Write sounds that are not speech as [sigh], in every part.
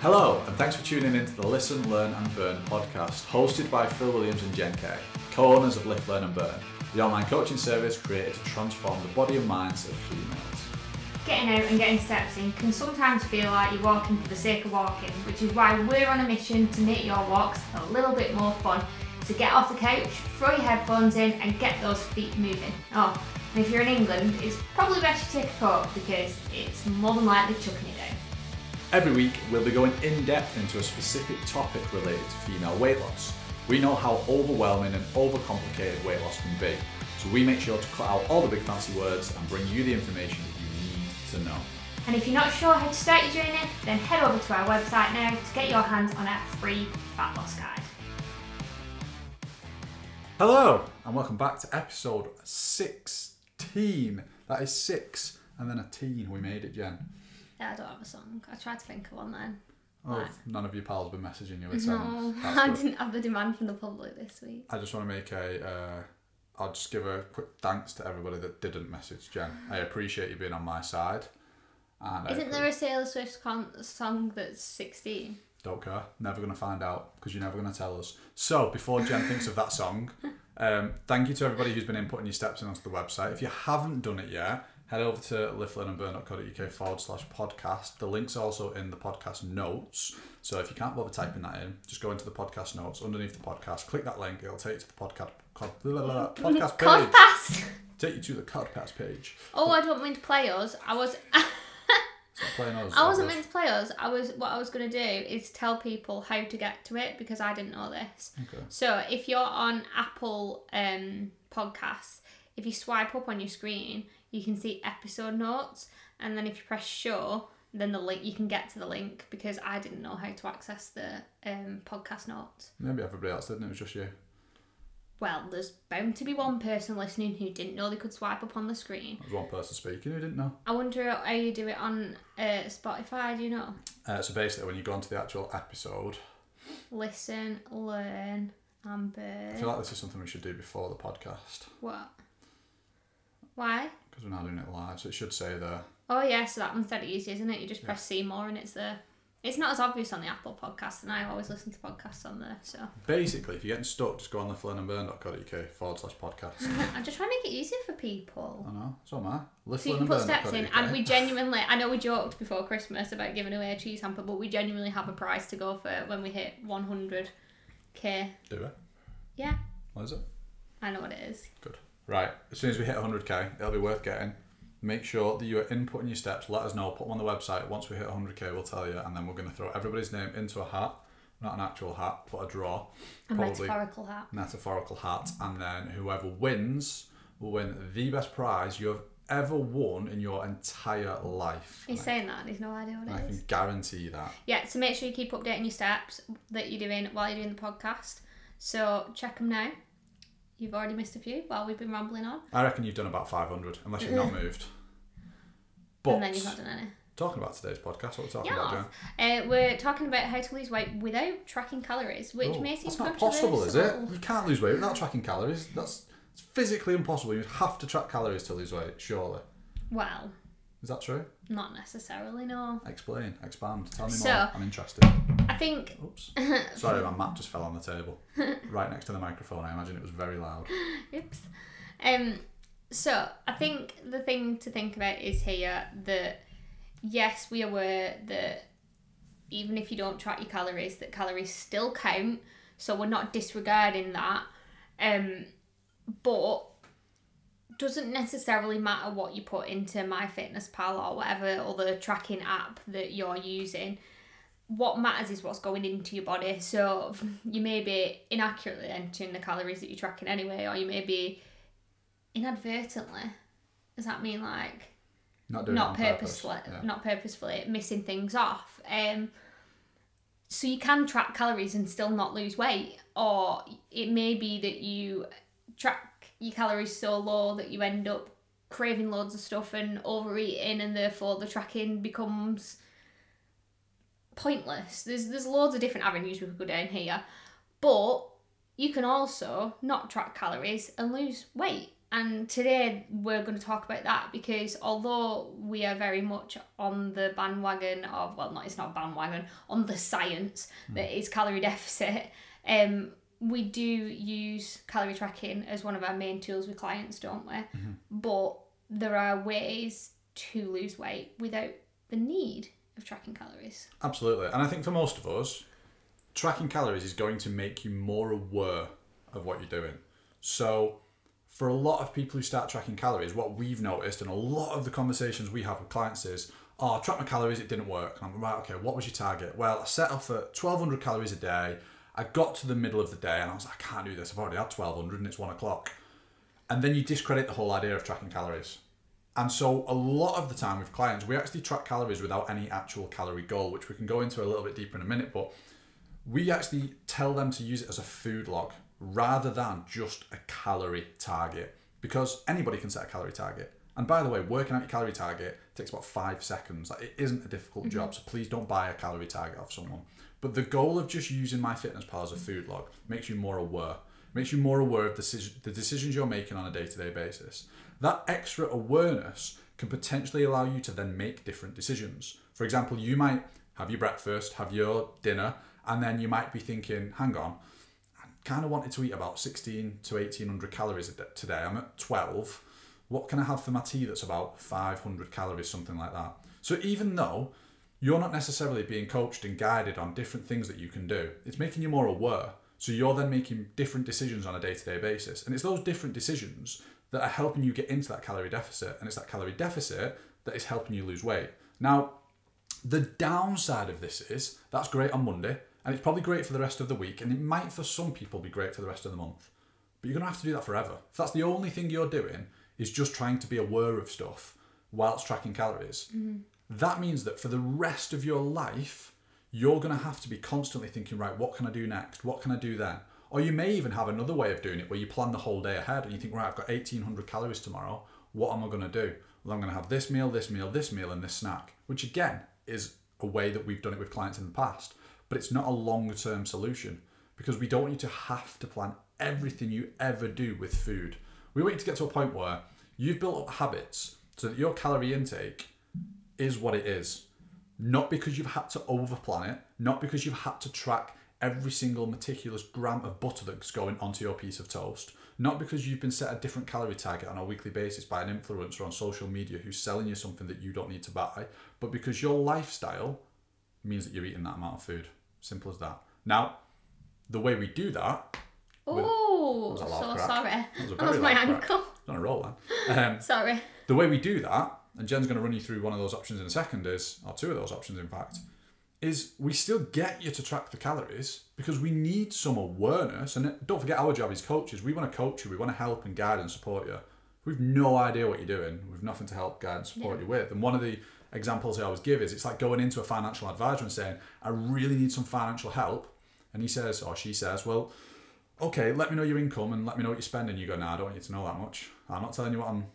Hello, and thanks for tuning in to the Listen, Learn and Burn podcast, hosted by Phil Williams and Jen Kay, co-owners of Lift, Learn and Burn, the online coaching service created to transform the body and minds of females. Getting out and getting steps in can sometimes feel like you're walking for the sake of walking, which is why we're on a mission to make your walks a little bit more fun. So get off the couch, throw your headphones in, and get those feet moving. Oh, and if you're in England, it's probably best you take a coat because it's more than likely chucking it. Every week, we'll be going in depth into a specific topic related to female weight loss. We know how overwhelming and overcomplicated weight loss can be, so we make sure to cut out all the big fancy words and bring you the information that you need to know. And if you're not sure how to start your journey, then head over to our website now to get your hands on our free fat loss guide. Hello, and welcome back to episode 16. That is six, and then a teen. We made it, Jen. Yeah, I don't have a song. I tried to think of one then. Oh, Right. none of your pals been messaging you with songs. [laughs] No. I didn't have the demand from the public this week. I just want to make a. Uh, I'll just give a quick thanks to everybody that didn't message Jen. I [sighs] appreciate you being on my side. And Isn't there a Taylor Swift con- song that's 16? Don't care. Never going to find out because you're never going to tell us. So, before Jen thinks of that song, [laughs] um, thank you to everybody who's been inputting your steps in onto the website. If you haven't done it yet, head over to liftlearnandburn.co.uk forward slash podcast. The link's also in the podcast notes. So, if you can't bother typing that in, just go into the podcast notes underneath the podcast, click that link, it'll take you to the podcast, blah, blah, podcast page. Pass! Take you to the podcast page. Oh, I don't mean to play us. I was. [laughs] Playing us. I wasn't meant to play us. I was. What I was going to do is tell people how to get to it because I didn't know this. Okay. So if you're on Apple um, Podcasts, if you swipe up on your screen, you can see episode notes, and then if you press show, then the link you can get to the link because I didn't know how to access the um, podcast notes. Maybe everybody else didn't, it was just you. Well, there's bound to be one person listening who didn't know they could swipe up on the screen. There's one person speaking who didn't know. I wonder how you do it on uh, Spotify. Do you know? Uh, so basically, when you go onto the actual episode, Listen, learn, and burn. I feel like this is something we should do before the podcast What? Why? Because we're now doing it live, so it should say there. Oh yeah, so that one's dead easy, isn't it? You just press see more and it's there. It's not as obvious on the Apple podcast, and I always listen to podcasts on there. So Basically, if you're getting stuck, just go on liftlearnandburn.co.uk forward slash podcast. [laughs] I'm just trying to make it easier for people. I know, so am I. So you can put steps in, and we genuinely, I know we joked before Christmas about giving away a cheese hamper, but we genuinely have a prize to go for when we hit 100k. Do it. Yeah, What is it? I know what it is. Good. Right, as soon as we hit 100k, it'll be worth getting. Make sure that you are inputting your steps. Let us know. Put them on the website. Once we hit 100k, we'll tell you, and then we're going to throw everybody's name into a hat. Not an actual hat, but a draw. A metaphorical hat. metaphorical hat, and then whoever wins will win the best prize you have ever won in your entire life. He's And saying that, and he's no idea I, what I can is. guarantee that. Yeah, so make sure you keep updating your steps that you're doing while you're doing the podcast. So check them now. You've already missed a few while we've been rambling on, I reckon you've done about 500, unless you've not [laughs] moved. But and then you've not done any. talking about today's podcast, what we're talking about, Yeah, Jen? uh, we're talking about how to lose weight without tracking calories, which Oh, may seem that's not possible, is it? You can't lose weight without tracking calories. That's it's physically impossible. You'd have to track calories to lose weight, surely. Well, Is that true? not necessarily, no. Explain, expand, tell me So- more. I'm interested. I think Oops. [laughs] Sorry, my mat just fell on the table. Right next to the microphone. I imagine it was very loud. Oops. Um, so I think the thing to think about is here that yes, we are aware that even if you don't track your calories, that calories still count. So we're not disregarding that. Um, but doesn't necessarily matter what you put into MyFitnessPal or whatever other tracking app that you're using. What matters is what's going into your body. So you may be inaccurately entering the calories that you're tracking anyway, or you may be inadvertently. Does that mean like Not doing not on purpose. purposefully, Yeah. not purposefully missing things off? Um, so you can track calories and still not lose weight, or it may be that you track your calories so low that you end up craving loads of stuff and overeating, and therefore the tracking becomes pointless. There's there's loads of different avenues we could go down here, but you can also not track calories and lose weight. and today we're going to talk about that because although we are very much on the bandwagon of well, not it's not bandwagon on the science that is calorie deficit. Um, we do use calorie tracking as one of our main tools with clients, don't we? Mm-hmm. But there are ways to lose weight without the need of tracking calories. Absolutely. And I think for most of us, tracking calories is going to make you more aware of what you're doing. So, for a lot of people who start tracking calories, what we've noticed and a lot of the conversations we have with clients is, oh, I tracked my calories, it didn't work. And I'm like, right, okay, what was your target? Well, I set off at 1200 calories a day. I got to the middle of the day and I was like, I can't do this. I've already had 1200 and it's one o'clock. And then you discredit the whole idea of tracking calories. And so a lot of the time with clients, we actually track calories without any actual calorie goal, which we can go into a little bit deeper in a minute, but we actually tell them to use it as a food log rather than just a calorie target because anybody can set a calorie target. And by the way, working out your calorie target takes about five seconds. Like, it isn't a difficult mm-hmm. job, so please don't buy a calorie target off someone. But the goal of just using MyFitnessPal as a food log makes you more aware, makes you more aware of the decisions you're making on a day to day basis. That extra awareness can potentially allow you to then make different decisions. For example, you might have your breakfast, have your dinner, and then you might be thinking, hang on, I kind of wanted to eat about 16 to 1800 calories today. I'm at 12. What can I have for my tea that's about 500 calories, something like that? So even though you're not necessarily being coached and guided on different things that you can do, it's making you more aware. So you're then making different decisions on a day to day basis. And it's those different decisions that are helping you get into that calorie deficit. And it's that calorie deficit that is helping you lose weight. Now, the downside of this is that's great on Monday, and it's probably great for the rest of the week, and it might for some people be great for the rest of the month. But you're gonna have to do that forever. If that's the only thing you're doing is just trying to be aware of stuff whilst tracking calories, mm-hmm. That means that for the rest of your life, you're gonna have to be constantly thinking, right, what can I do next? What can I do then? Or you may even have another way of doing it where you plan the whole day ahead and you think, right, I've got 1800 calories tomorrow. What am I going to do? Well, I'm going to have this meal, this meal, this meal, and this snack, which again is a way that we've done it with clients in the past. But it's not a long term solution because we don't want you to have to plan everything you ever do with food. We want you to get to a point where you've built up habits so that your calorie intake is what it is. Not because you've had to overplan it, not because you've had to track every single meticulous gram of butter that's going onto your piece of toast, not because you've been set a different calorie target on a weekly basis by an influencer on social media who's selling you something that you don't need to buy, but because your lifestyle means that you're eating that amount of food. Simple as that. Now, the way we do that, Oh, was a lot so crack. sorry. That was [laughs] That was my crack. ankle. on a roll then. [laughs] Um, Sorry. the way we do that, and Jen's going to run you through one of those options in a second, is, or two of those options in fact, is we still get you to track the calories because we need some awareness. And don't forget, our job as coaches, we want to coach you, we want to help and guide and support you. We've no idea what you're doing, we've nothing to help guide and support you with. And one of the examples I always give is it's like going into a financial advisor and saying, I really need some financial help. And he says, or she says, Well, okay, let me know your income and let me know what you're spending. You go, no, I don't want you to know that much. I'm not telling you what I'm.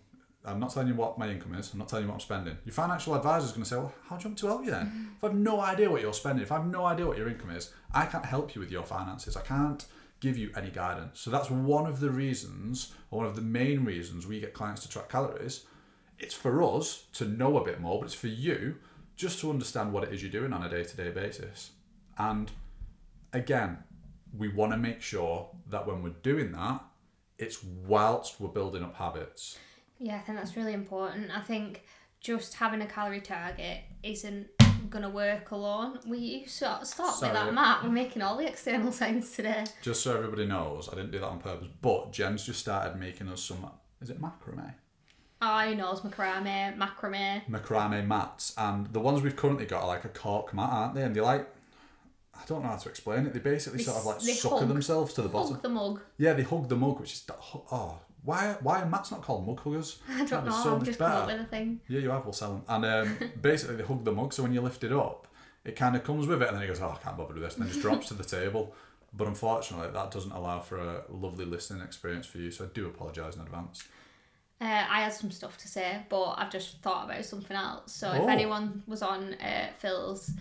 I'm not telling you what my income is. I'm not telling you what I'm spending. Your financial advisor is going to say, well, how do you want me to help you then? Mm. If I have no idea what you're spending, if I have no idea what your income is, I can't help you with your finances. I can't give you any guidance. So that's one of the reasons, or one of the main reasons we get clients to track calories. It's for us to know a bit more, but it's for you just to understand what it is you're doing on a day to day basis. And again, we want to make sure that when we're doing that, it's whilst we're building up habits. Yeah, I think that's really important. I think just having a calorie target isn't gonna work alone. We you stop stop with that mat? We're making all the external [laughs] signs today. Just so everybody knows, I didn't do that on purpose, but Jen's just started making us some, is it macrame? I know it's macrame, macrame. Macrame mats. And the ones we've currently got are like a cork mat, aren't they? And they're like, I don't know how to explain it. They basically They sort of like sucker hug- themselves to the bottom. Hug the mug. Yeah, they hug the mug, which is, oh, why, why are mats not called mug huggers? [laughs] I don't know. so I'm just better. come up with a thing. Yeah, you have. We'll sell them. And um, [laughs] basically, they hug the mug, so when you lift it up, it kind of comes with it, and then he goes, "Oh, I can't bother with this," and then just drops to the table. But unfortunately, that doesn't allow for a lovely listening experience for you. So I do apologise in advance. Uh, I had some stuff to say, but I've just thought about something else. So if Oh. anyone was on uh, Phil's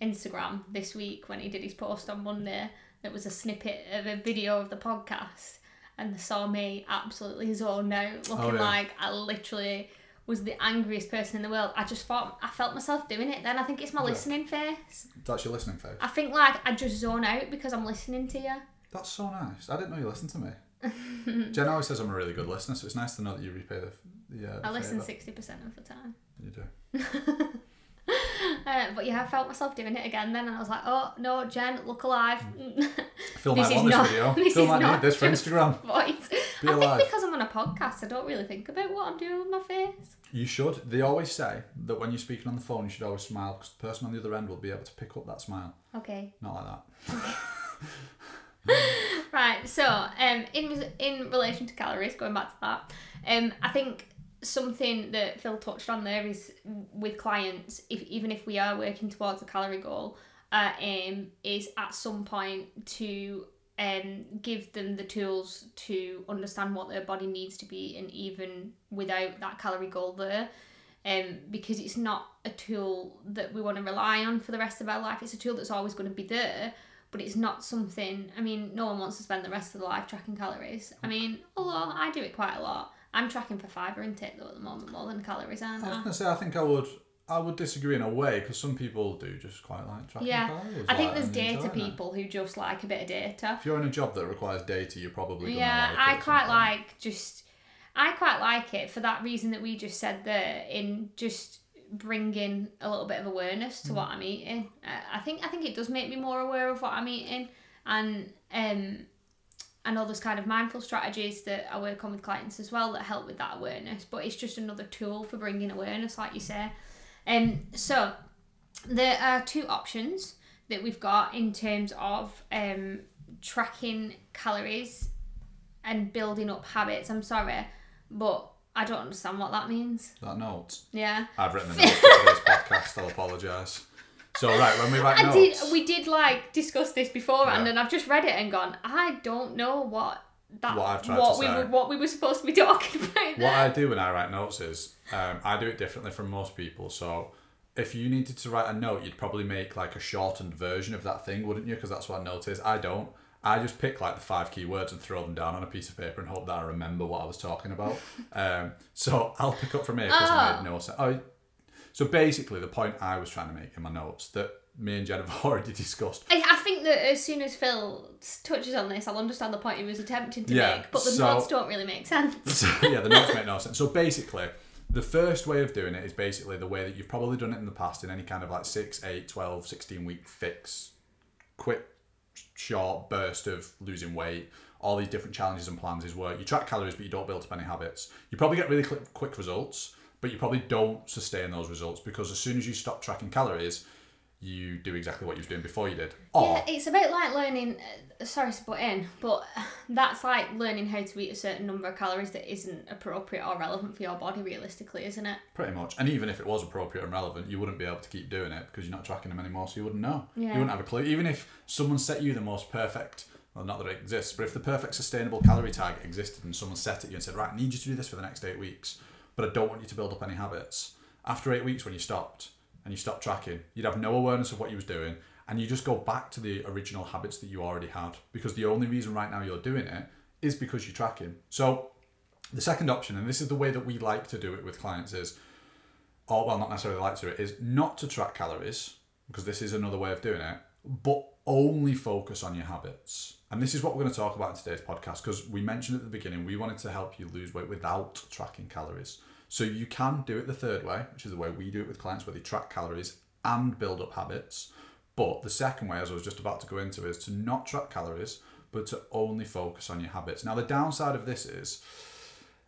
Instagram this week when he did his post on Monday, it was a snippet of a video of the podcast, and they saw me absolutely zoned out, looking Oh, yeah. like I literally was the angriest person in the world. I just thought I felt myself doing it. Then I think it's my Yeah. listening face. That's your listening face. I think like I just zone out because I'm listening to you. That's so nice. I didn't know you listened to me. [laughs] Jen always says I'm a really good listener, so it's nice to know that you repay the. the, uh, I listen sixty percent of the time. You do. [laughs] Uh, but yeah, I felt myself doing it again then, and I was like, "Oh no, Jen, look alive." [laughs] Phil This might this video. [laughs] this Phil might need this for Instagram. [laughs] Be I alive. think because I'm on a podcast, I don't really think about what I'm doing with my face. You should. They always say that when you're speaking on the phone, you should always smile because the person on the other end will be able to pick up that smile. Okay. Not like that. Right. So, um, in in relation to calories, going back to that, um, I think something that Phil touched on there is with clients, if even if we are working towards a calorie goal, our aim is at some point to um give them the tools to understand what their body needs to be, and even without that calorie goal there. Um, because it's not a tool that we want to rely on for the rest of our life. It's a tool that's always going to be there, but it's not something. I mean, no one wants to spend the rest of their life tracking calories. I mean, although I do it quite a lot. I'm tracking for fibre intake though at the moment more than calories, aren't I I was gonna say I think I would. I would disagree in a way because some people do just quite like tracking Yeah. calories. I think like, there's data it. people who just like a bit of data. If you're in a job that requires data, you're probably gonna Yeah, like it I quite like just. I quite like it for that reason that we just said there in just bringing a little bit of awareness to what I'm eating. Uh, I think I think it does make me more aware of what I'm eating, and um, I know there's kind of mindful strategies that I work on with clients as well that help with that awareness. But it's just another tool for bringing awareness, like you say. Um, so there are two options that we've got in terms of um, tracking calories and building up habits. I'm sorry, but I don't understand what that means. that note. Yeah. I've written the notes for this [laughs] podcast. I'll apologise. So right, when we write I did. notes, We did like discuss this beforehand, Yeah. and I've just read it and gone. I don't know what that What I've tried what to we say. were what we were supposed to be [laughs] talking about. what. I do when I write notes is um, I do it differently from most people. So if you needed to write a note, you'd probably make like a shortened version of that thing, wouldn't you? Because that's what a note is. I don't. I just pick like the five key words and throw them down on a piece of paper and hope that I remember what I was talking about. [laughs] um, so I'll pick up from here because I made no sense. Oh, so basically, the point I was trying to make in my notes that me and Jen have [laughs] already discussed I, I think that as soon as Phil touches on this, I'll understand the point he was attempting to Yeah, make, but the so- notes don't really make sense. [laughs] So, yeah, the notes make no [laughs] sense. So basically, the first way of doing it is basically the way that you've probably done it in the past in any kind of like 6, 8, 12, 16 week fix, quick, short burst of losing weight. All these different challenges and plans is where you track calories but you don't build up any habits. You probably get really quick, quick results, but you probably don't sustain those results because as soon as you stop tracking calories, you do exactly what you were doing before you did. Or Yeah, it's a bit like learning. Uh, sorry to butt in, but [sighs] that's like learning how to eat a certain number of calories that isn't appropriate or relevant for your body, realistically, isn't it? Pretty much. And even if it was appropriate and relevant, you wouldn't be able to keep doing it because you're not tracking them anymore, so you wouldn't know. Yeah. You wouldn't have a clue. Even if someone set you the most perfect, well, not that it exists, but if the perfect sustainable calorie tag existed and someone set it you and said, right, I need you to do this for the next eight weeks, but I don't want you to build up any habits. After eight weeks, when you stopped and you stopped tracking, you'd have no awareness of what you was doing and you just go back to the original habits that you already had because the only reason right now you're doing it is because you're tracking. So the second option, and this is the way that we like to do it with clients, is or well, not necessarily like to it, is not to track calories, because this is another way of doing it, but only focus on your habits. And this is what we're going to talk about in today's podcast, because we mentioned at the beginning we wanted to help you lose weight without tracking calories. So you can do it the third way, which is the way we do it with clients, where they track calories and build up habits. But the second way, as I was just about to go into, is to not track calories, but to only focus on your habits. Now, the downside of this is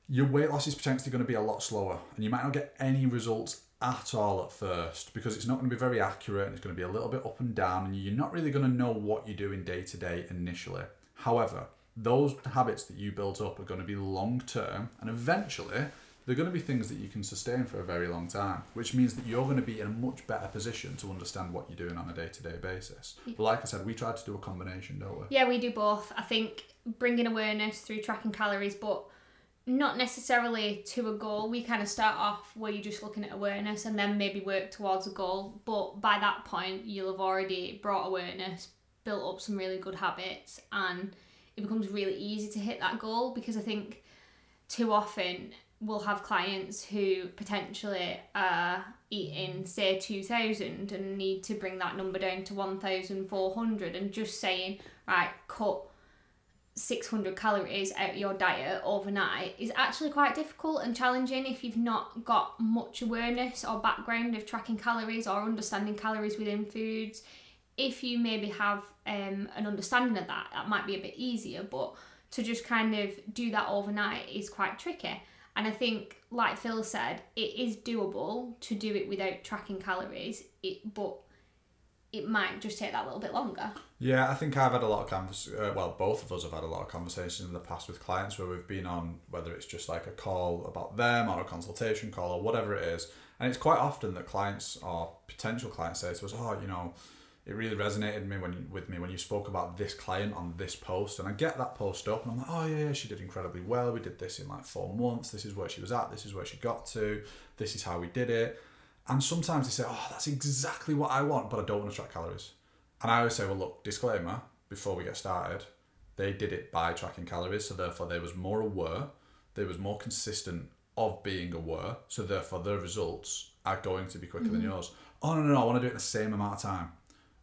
your weight loss is potentially going to be a lot slower and you might not get any results at all at first because it's not going to be very accurate and it's going to be a little bit up and down and you're not really going to know what you're doing day to day initially. However, those habits that you built up are going to be long term and eventually they're going to be things that you can sustain for a very long time, which means that you're going to be in a much better position to understand what you're doing on a day to day basis. But like I said, we tried to do a combination, don't we? Yeah, we do both. I think bringing awareness through tracking calories, but not necessarily to a goal. We kind of start off where you're just looking at awareness and then maybe work towards a goal. But by that point, you'll have already brought awareness, built up some really good habits, and it becomes really easy to hit that goal because I think too often we'll have clients who potentially are eating say 2000 and need to bring that number down to 1400 and just saying right cut 600 calories out your diet overnight is actually quite difficult and challenging if you've not got much awareness or background of tracking calories or understanding calories within foods if you maybe have um, an understanding of that that might be a bit easier but to just kind of do that overnight is quite tricky and I think, like Phil said, it is doable to do it without tracking calories. It, but it might just take that little bit longer. Yeah, I think I've had a lot of convers. Uh, well, both of us have had a lot of conversations in the past with clients where we've been on whether it's just like a call about them or a consultation call or whatever it is, and it's quite often that clients or potential clients say to us, "Oh, you know." it really resonated me when with me when you spoke about this client on this post and I get that post up and I'm like oh yeah, yeah she did incredibly well we did this in like four months this is where she was at this is where she got to this is how we did it and sometimes they say oh that's exactly what I want but I don't want to track calories and I always say well look disclaimer before we get started they did it by tracking calories so therefore they was more aware they was more consistent of being aware so therefore their results are going to be quicker mm-hmm. than yours oh no no no I want to do it in the same amount of time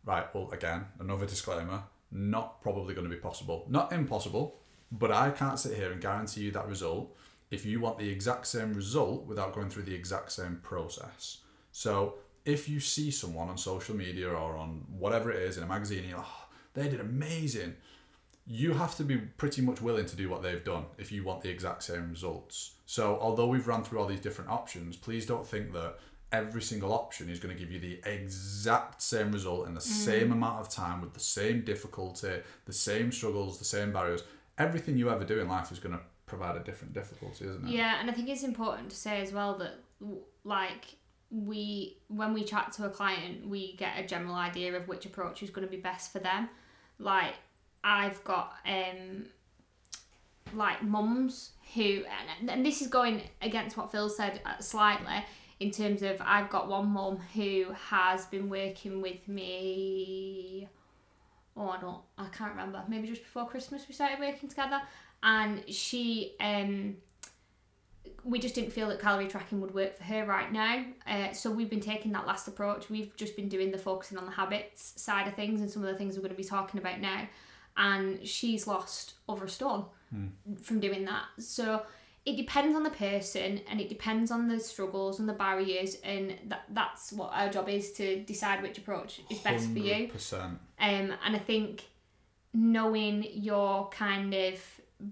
right, well, again, another disclaimer not probably going to be possible. Not impossible, but I can't sit here and guarantee you that result if you want the exact same result without going through the exact same process. So if you see someone on social media or on whatever it is in a magazine, you're like, oh, they did amazing. You have to be pretty much willing to do what they've done if you want the exact same results. So, although we've run through all these different options, please don't think that every single option is going to give you the exact same result in the mm. same amount of time with the same difficulty, the same struggles, the same barriers. Everything you ever do in life is going to provide a different difficulty, isn't it? Yeah, and I think it's important to say as well that like we when we chat to a client, we get a general idea of which approach is going to be best for them. Like I've got um like mums who and, and this is going against what Phil said uh, slightly in terms of I've got one mum who has been working with me oh I don't I can't remember maybe just before Christmas we started working together and she um we just didn't feel that calorie tracking would work for her right now. Uh, so we've been taking that last approach. We've just been doing the focusing on the habits side of things and some of the things we're going to be talking about now. And she's lost over a stone mm. from doing that. So it depends on the person and it depends on the struggles and the barriers and that that's what our job is to decide which approach is best 100%. for you. Um and i think knowing your kind of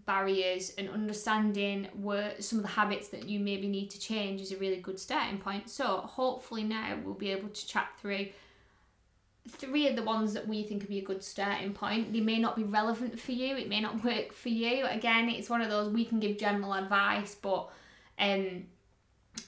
barriers and understanding where some of the habits that you maybe need to change is a really good starting point so hopefully now we'll be able to chat through three of the ones that we think would be a good starting point. They may not be relevant for you, it may not work for you. Again, it's one of those we can give general advice, but um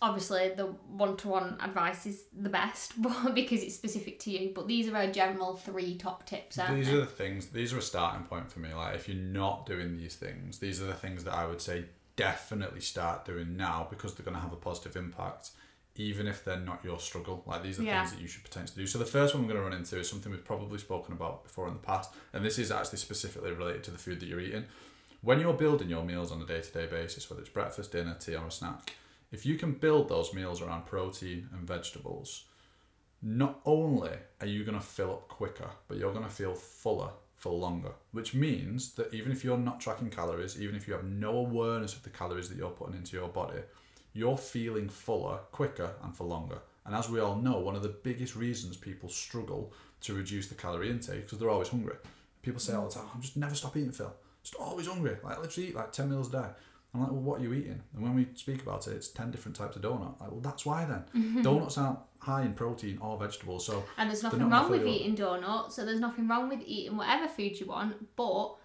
obviously the one-to-one advice is the best [laughs] because it's specific to you but these are our general three top tips these they? are the things these are a starting point for me like if you're not doing these things these are the things that i would say definitely start doing now because they're going to have a positive impact even if they're not your struggle. Like these are yeah. things that you should potentially do. So the first one we're going to run into is something we've probably spoken about before in the past, and this is actually specifically related to the food that you're eating. When you're building your meals on a day to day basis, whether it's breakfast, dinner, tea, or a snack, if you can build those meals around protein and vegetables, not only are you going to fill up quicker, but you're going to feel fuller for longer. Which means that even if you're not tracking calories, even if you have no awareness of the calories that you're putting into your body, you're feeling fuller quicker and for longer. And as we all know, one of the biggest reasons people struggle to reduce the calorie intake because they're always hungry. People say all the time, "I'm just never stop eating, Phil. Just always hungry. Like I literally eat like ten meals a day." I'm like, "Well, what are you eating?" And when we speak about it, it's ten different types of donut. Like, well, that's why then. Mm-hmm. [laughs] Donuts aren't high in protein or vegetables, so and there's nothing wrong with eating donuts. So there's nothing wrong with eating whatever food you want, but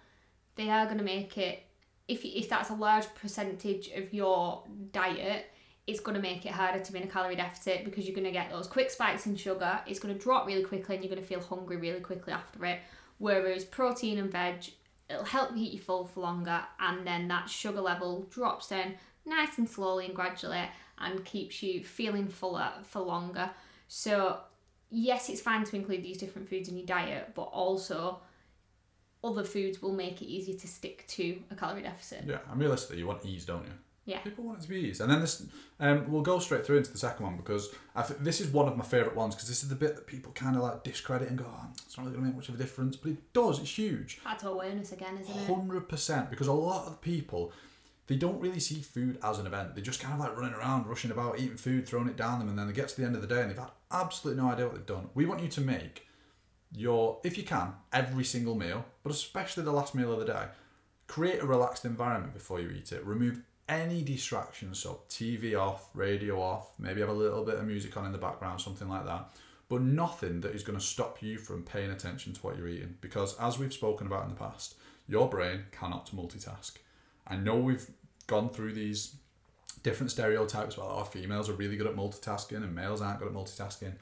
they are going to make it if if that's a large percentage of your diet, it's going to make it harder to be in a calorie deficit because you're going to get those quick spikes in sugar. It's going to drop really quickly, and you're going to feel hungry really quickly after it. Whereas protein and veg, it'll help keep you full for longer, and then that sugar level drops down nice and slowly and gradually, and keeps you feeling fuller for longer. So yes, it's fine to include these different foods in your diet, but also other foods will make it easier to stick to a calorie deficit. Yeah, and realistically, you want ease, don't you? Yeah. People want it to be ease. And then this, um, we'll go straight through into the second one because I think this is one of my favourite ones because this is the bit that people kind of like discredit and go, oh, it's not really going to make much of a difference. But it does, it's huge. To awareness again, isn't it? Hundred percent, because a lot of people they don't really see food as an event. They just kind of like running around, rushing about, eating food, throwing it down them, and then they get to the end of the day and they've had absolutely no idea what they've done. We want you to make your, if you can, every single meal, but especially the last meal of the day, create a relaxed environment before you eat it. Remove any distractions, so TV off, radio off, maybe have a little bit of music on in the background, something like that. But nothing that is going to stop you from paying attention to what you're eating. Because as we've spoken about in the past, your brain cannot multitask. I know we've gone through these different stereotypes about our females are really good at multitasking and males aren't good at multitasking,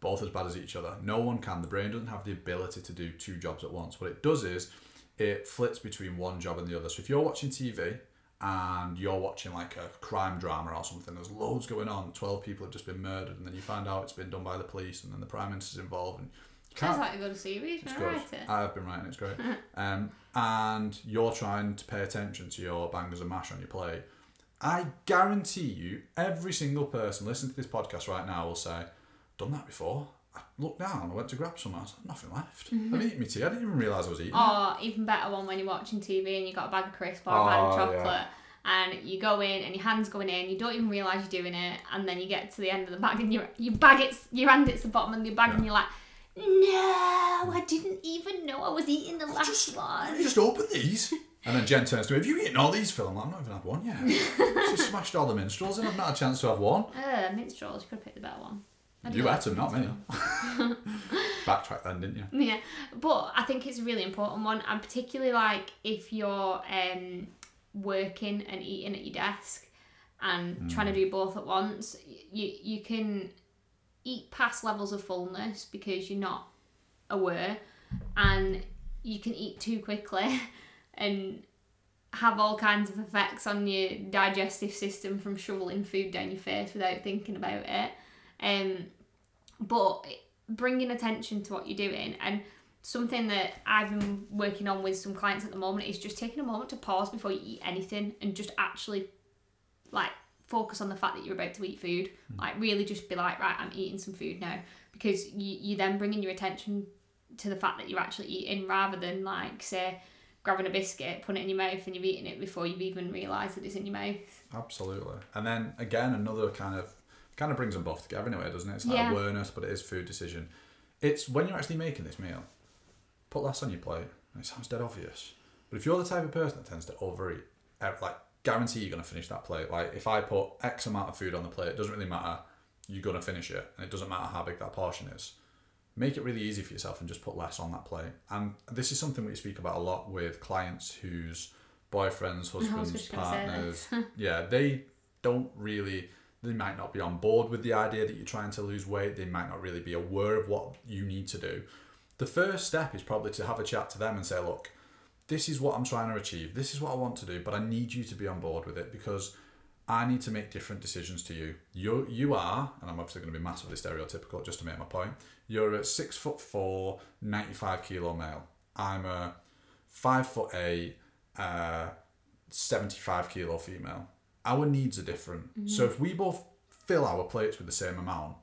both as bad as each other. No one can. The brain doesn't have the ability to do two jobs at once. What it does is it flits between one job and the other. So if you're watching TV and you're watching like a crime drama or something, there's loads going on, 12 people have just been murdered, and then you find out it's been done by the police, and then the Prime Minister's involved. And you Sounds can't, like a good series. it's good. write it? I've been writing it's great. [laughs] um, and you're trying to pay attention to your bangers and mash on your plate. I guarantee you, every single person listening to this podcast right now will say, done that before. I looked down, I went to grab some, I was like, nothing left. I've eaten my tea, I didn't even realise I was eating. it. Or even better one when you're watching TV and you got a bag of crisps or a bag of Oh, chocolate. yeah. And you go in and your hand's going in, you don't even realise you're doing it, and then you get to the end of the bag and your your bag it's your hand hits the bottom of your bag and you're like, No, I didn't even know I was eating the last Let me one. just open these. And then Jen turns to me, have you eaten all these, Phil? I'm like, I've not even had one yet. [laughs] She smashed all the minstrels and I've not had a chance to have one. Uh, minstrels, you could have picked the better one. I You had them, not me. [laughs] Backtrack then, didn't you? Yeah, but I think it's a really important one, and particularly like if you're um, working and eating at your desk and trying to do both at once, you you can eat past levels of fullness because you're not aware, and you can eat too quickly, [laughs] and have all kinds of effects on your digestive system from shoveling food down your face without thinking about it. Um, but bringing attention to what you're doing and something that I've been working on with some clients at the moment is just taking a moment to pause before you eat anything and just actually like focus on the fact that you're about to eat food. Like really just be like right I'm eating some food now. Because you you then bringing your attention to the fact that you're actually eating rather than like say grabbing a biscuit putting it in your mouth and you're eating it before you've even realised that it's in your mouth. Absolutely. And then again, another kind of kind of brings them both together in a way, doesn't it? It's like Yeah. awareness, but it is food decision. It's when you're actually making this meal, put less on your plate. It sounds dead obvious, but if you're the type of person that tends to overeat, eh, like guarantee you're gonna finish that plate. Like if I put X amount of food on the plate, it doesn't really matter. You're gonna finish it, and it doesn't matter how big that portion is. Make it really easy for yourself and just put less on that plate. And this is something we speak about a lot with clients whose boyfriends, husbands, just gonna say that. partners, [laughs] yeah, they don't really they might not be on board with the idea that you're trying to lose weight. They might not really be aware of what you need to do. The first step is probably to have a chat to them and say look this is what i'm trying to achieve. This is what i want to do but i need you to be on board with it because i need to make different decisions to you. You you are and i'm obviously going to be massively stereotypical just to make my point you're a six foot four 95 kilo male. I'm a five foot eight uh 75 kilo female. Our needs are different. Mm-hmm. So if we both fill our plates with the same amount,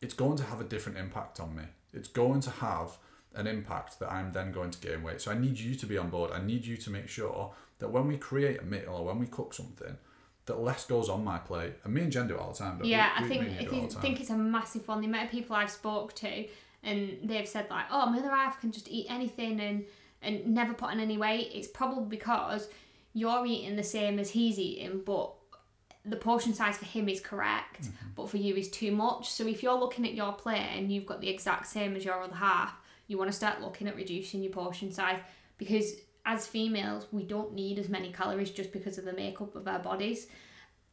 it's going to have a different impact on me. It's going to have an impact that I'm then going to gain weight. So I need you to be on board. I need you to make sure that when we create a meal or when we cook something, that less goes on my plate. And me and Jen do it all the time. don't we? Yeah, I think if you think it's a massive one, the amount of people I've spoke to and they've said like, oh, my other half can just eat anything and and never put on any weight. It's probably because you're eating the same as he's eating, but the portion size for him is correct, Mm-hmm. but for you is too much. So if you're looking at your plate and you've got the exact same as your other half, you want to start looking at reducing your portion size because as females, we don't need as many calories just because of the makeup of our bodies.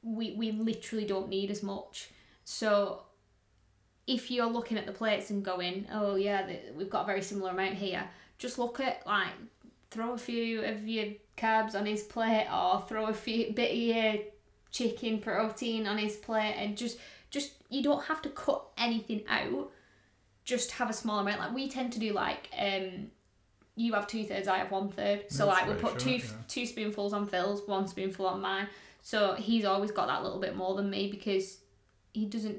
We we literally don't need as much. So if you're looking at the plates and going, oh yeah, th- we've got a very similar amount here, just look at like throw a few of your carbs on his plate or throw a few bit of your chicken protein on his plate and just just you don't have to cut anything out. Just have a small amount. Like we tend to do like um you have two thirds, I have one third. So Yeah, like we put right, two yeah. two spoonfuls on Phil's, one spoonful on mine. So he's always got that little bit more than me because he doesn't.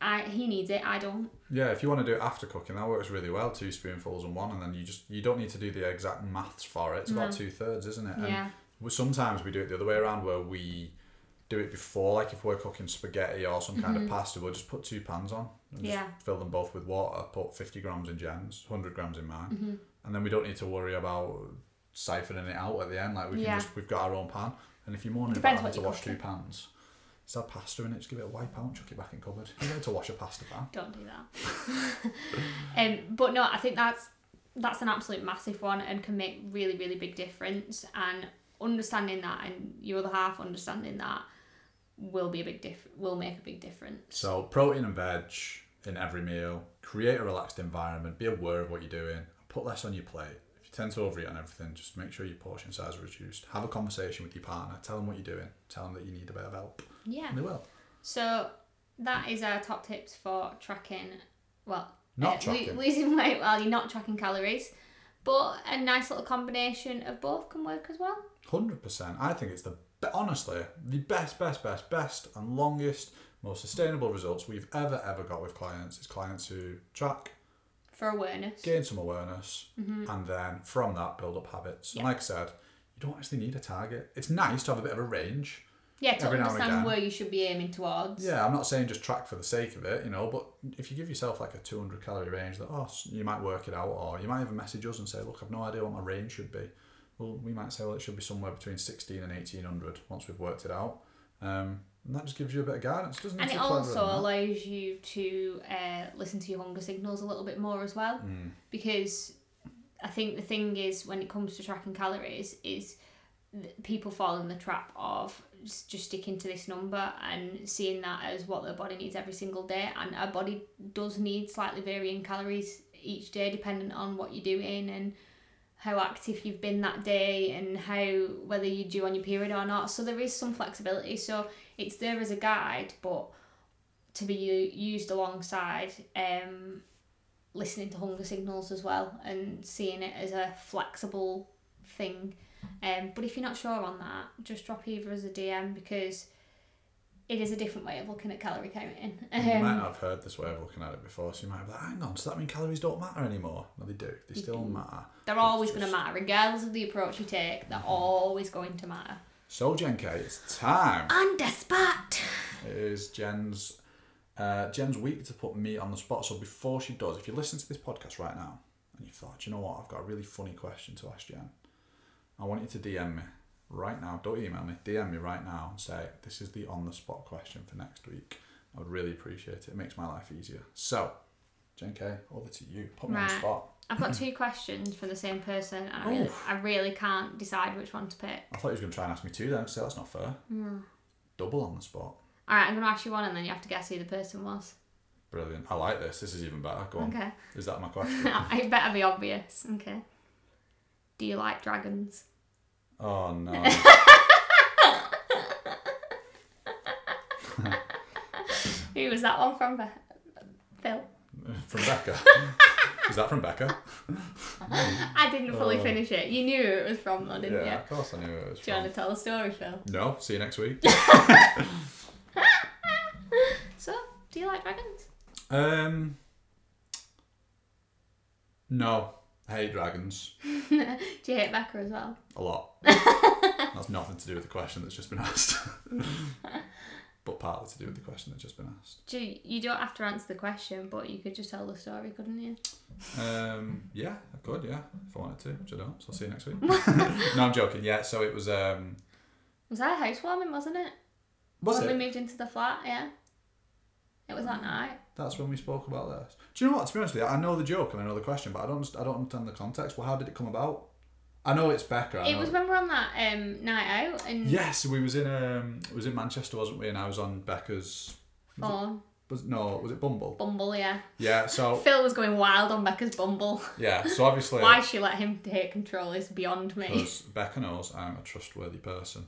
I he needs it. I don't. Yeah, if you want to do it after cooking, that works really well. Two spoonfuls and one, and then you just you don't need to do the exact maths for it. It's about No. two thirds, isn't it? And Yeah. sometimes we do it the other way around, where we do it before, like if we're cooking spaghetti or some kind of pasta, we'll just put two pans on and just Mm-hmm. Yeah. fill them both with water. Put fifty grams in Jen's, hundred grams in mine, Mm-hmm. and then we don't need to worry about siphoning it out at the end. Like we can Yeah. just we've got our own pan, and if you're moaning Depends about having to wash two pans. Is that pasta in it? Just give it a wipe out and chuck it back in cupboard. You need to wash a pasta pan. [laughs] Don't do that. [laughs] um, but no, I think that's that's an absolute massive one and can make really really big difference. And understanding that and your other half understanding that will be a big diff will make a big difference. So protein and veg in every meal. Create a relaxed environment. Be aware of what you're doing. Put less on your plate. If you tend to overeat on everything, just make sure your portion size are reduced. Have a conversation with your partner. Tell them what you're doing. Tell them that you need a bit of help, Yeah. and they will. So that is our top tips for tracking. Well, Not uh, lo- losing weight [laughs] while you're not tracking calories. But a nice little combination of both can work as well. Hundred percent. I think it's the be- honestly the best, best, best, best, and longest, most sustainable results we've ever, ever got with clients. Is clients who track, For awareness. gain some awareness, and then from that build up habits. And like I said, you don't actually need a target. It's nice to have a bit of a range. Yeah, to Every now and understand again. where you should be aiming towards. Yeah, I'm not saying just track for the sake of it, you know, but if you give yourself like a 200 calorie range, that oh, you might work it out, or you might even message us and say, look, I've no idea what my range should be. Well, we might say, well, it should be somewhere between 16 and 1800 once we've worked it out. Um, and that just gives you a bit of guidance, doesn't And it? it also allows you to uh, listen to your hunger signals a little bit more as well. Mm. Because I think the thing is, when it comes to tracking calories, is people fall in the trap of just, sticking to this number and seeing that as what their body needs every single day. And our body does need slightly varying calories each day, depending on what you're doing and how active you've been that day and how whether you do on your period or not. So there is some flexibility. So it's there as a guide, but to be used alongside um, listening to hunger signals as well and seeing it as a flexible thing. Um, but if you're not sure on that, just drop either as a DM because it is a different way of looking at calorie counting. You might Um, not have heard this way of looking at it before, so you might be like, hang on, does that mean calories don't matter anymore? No, they do. They still matter. they're always going to matter, regardless of the approach you take. They're always going to matter. So, Jen K, it's time. On the spot. It is Jen's uh, Jen's week to put me on the spot. So before she does, if you listen to this podcast right now and you thought, you know what, I've got a really funny question to ask Jen, I want you to DM me right now. Don't email me. DM me right now and say this is the on the spot question for next week. I would really appreciate it. It makes my life easier. So, Jen K, over to you. Put me on the spot. I've got two questions from the same person, and I really, I really can't decide which one to pick. I thought you were going to try and ask me two then. So that's not fair. Hmm. Double on the spot. All right, I'm going to ask you one, and then you have to guess who the person was. Brilliant. I like this. This is even better. Go on. Okay. Is that my [laughs] question? it better be obvious. Okay. Do you like dragons? oh no. [laughs] [laughs] Who was that one from? Phil. From Becca. [laughs] Is that from Becca? I didn't fully Oh. finish it. You knew it was from, though, didn't yeah, you? Yeah, of course I knew it was Do you want to tell the story, Phil? No, see you next week. So, do you like dragons? um, no, Hate dragons [laughs] do you hate Becca as well? a lot. [laughs] That's nothing to do with the question that's just been asked, [laughs] but partly to do with the question that's just been asked. Do you, you don't have to answer the question, but you could just tell the story, couldn't you? Um, yeah, I could, yeah, if I wanted to, which I don't. So I'll see you next week. no, I'm joking. Yeah, so it was. Um, Was that a housewarming, wasn't it? was when it? we moved into the flat, yeah. It was that night. That's when we spoke about this. Do you know what? To be honest with you, I know the joke and I know the question, but I don't. I don't understand the context. Well, how did it come about? I know it's Becca. I It know- was when we were on that um, night out and Yes, we was in um, it was in Manchester, wasn't we? And I was on Becca's. Was no, was it Bumble? Bumble, yeah. Yeah. So [laughs] Phil was going wild on Becca's Bumble. yeah. So [laughs] obviously, Why she let him take control is beyond me. because Becca knows I'm a trustworthy person.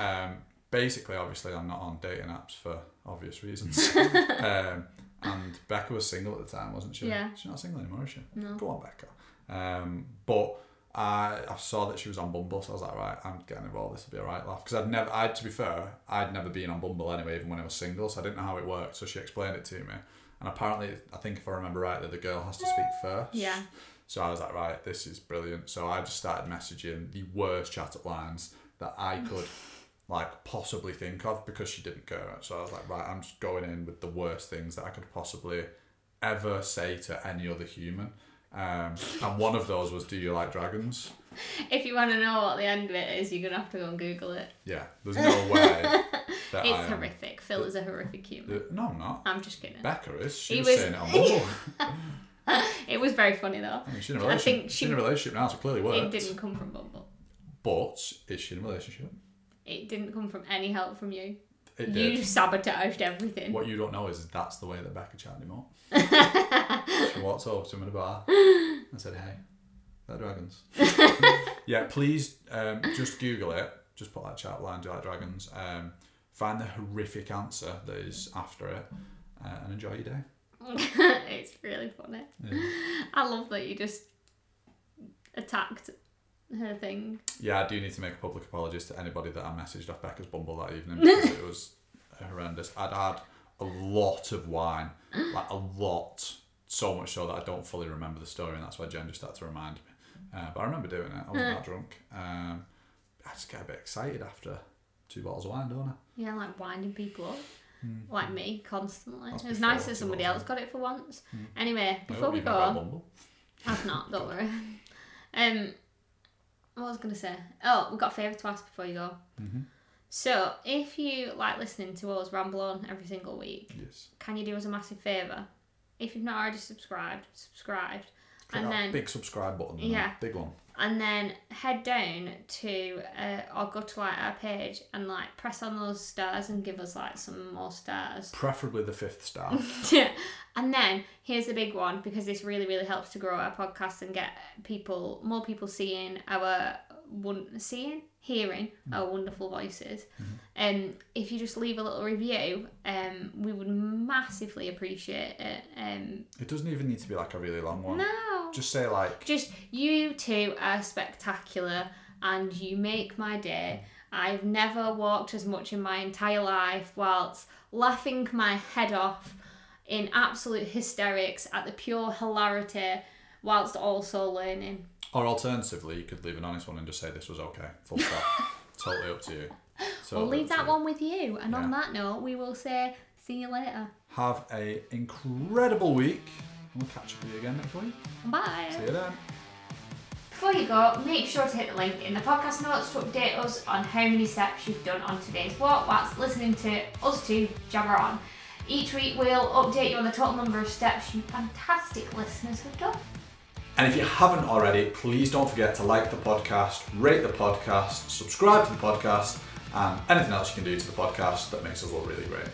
Um, basically, obviously, I'm not on dating apps for obvious reasons. [laughs] um, and Becca was single at the time, wasn't she? Yeah. She's not single anymore, is she? No. Go on, Becca. Um, but I, I saw that she was on Bumble, so I was like, right, I'm getting involved. This will be a right laugh. Because I'd never, I to be fair, I'd never been on Bumble anyway, even when I was single, so I didn't know how it worked. So she explained it to me, and apparently, I think if I remember right, that the girl has to speak first. Yeah. So I was like, right, this is brilliant. So I just started messaging the worst chat up lines that I could [laughs] like possibly think of because she didn't go. So I was like, right, I'm just going in with the worst things that I could possibly ever say to any other human. Um, and one of those was, "Do you like dragons?" If you want to know what the end of it is, you're gonna have to go and Google it. Yeah, there's no way [laughs] that It's I am. horrific. Phil is a horrific human. The- no, I'm not. I'm just kidding. Becca is. She He was, was- saying it on [laughs] Bumble. [laughs] It was very funny though. I mean, she's in a I relationship. think she's she- in a relationship now, so clearly It didn't come from Bumble. But is she in a relationship? It didn't come from any help from you. It You did. sabotaged everything. What you don't know is that's the way that Becca chatted him up. [laughs] she walked over to him in a bar and said, "Hey, they're dragons." [laughs] yeah, please um, just Google it. Just put that chat line, "Do you like dragons?" Um, find the horrific answer that is after it, uh, and enjoy your day. [laughs] it's really funny. Yeah. I love that you just attacked her thing. Yeah, I do need to make a public apology to anybody that I messaged off Becca's Bumble that evening [laughs] because it was horrendous. I'd had a lot of wine, like a lot, so much so that I don't fully remember the story, and that's why Jen just had to remind me. Uh, but I remember doing it. I wasn't that drunk. Um, I just get a bit excited after two bottles of wine, don't I? Yeah, like winding people up. Like me, constantly. That's it was nice that somebody else got it for once. Anyway, before we you've not got go. I've not, don't [laughs] worry. [laughs] Um, what was I going to say? Oh, we've got a favour to ask before you go. Mm-hmm. So, if you like listening to us ramble on every single week, Yes. can you do us a massive favour? If you've not already subscribed, subscribed. Click And that then- big subscribe button. Yeah. Big one. And then head down to uh, or go to like our page and like press on those stars and give us like some more stars. [laughs] Preferably the fifth star. yeah [laughs] and then here's the big one because this really really helps to grow our podcast and get people more people seeing our one seeing? Hearing our wonderful voices. Um if you just leave a little review um we would massively appreciate it. Um it doesn't even need to be like a really long one. no Just say like just you two are spectacular and you make my day. I've never walked as much in my entire life whilst laughing my head off in absolute hysterics at the pure hilarity whilst also learning. Or alternatively, you could leave an honest one and just say this was okay. Full stop. [laughs] totally up to you. We'll leave that one with you. And on that note, we will say see you later. Have a incredible week. We'll catch up with you again next week. Bye. See you then. Before you go, make sure to hit the link in the podcast notes to update us on how many steps you've done on today's walk whilst listening to us two jabber on. Each week we'll update you on the total number of steps you fantastic listeners have done. And if you haven't already, please don't forget to like the podcast, rate the podcast, subscribe to the podcast, and anything else you can do to the podcast that makes us look really great.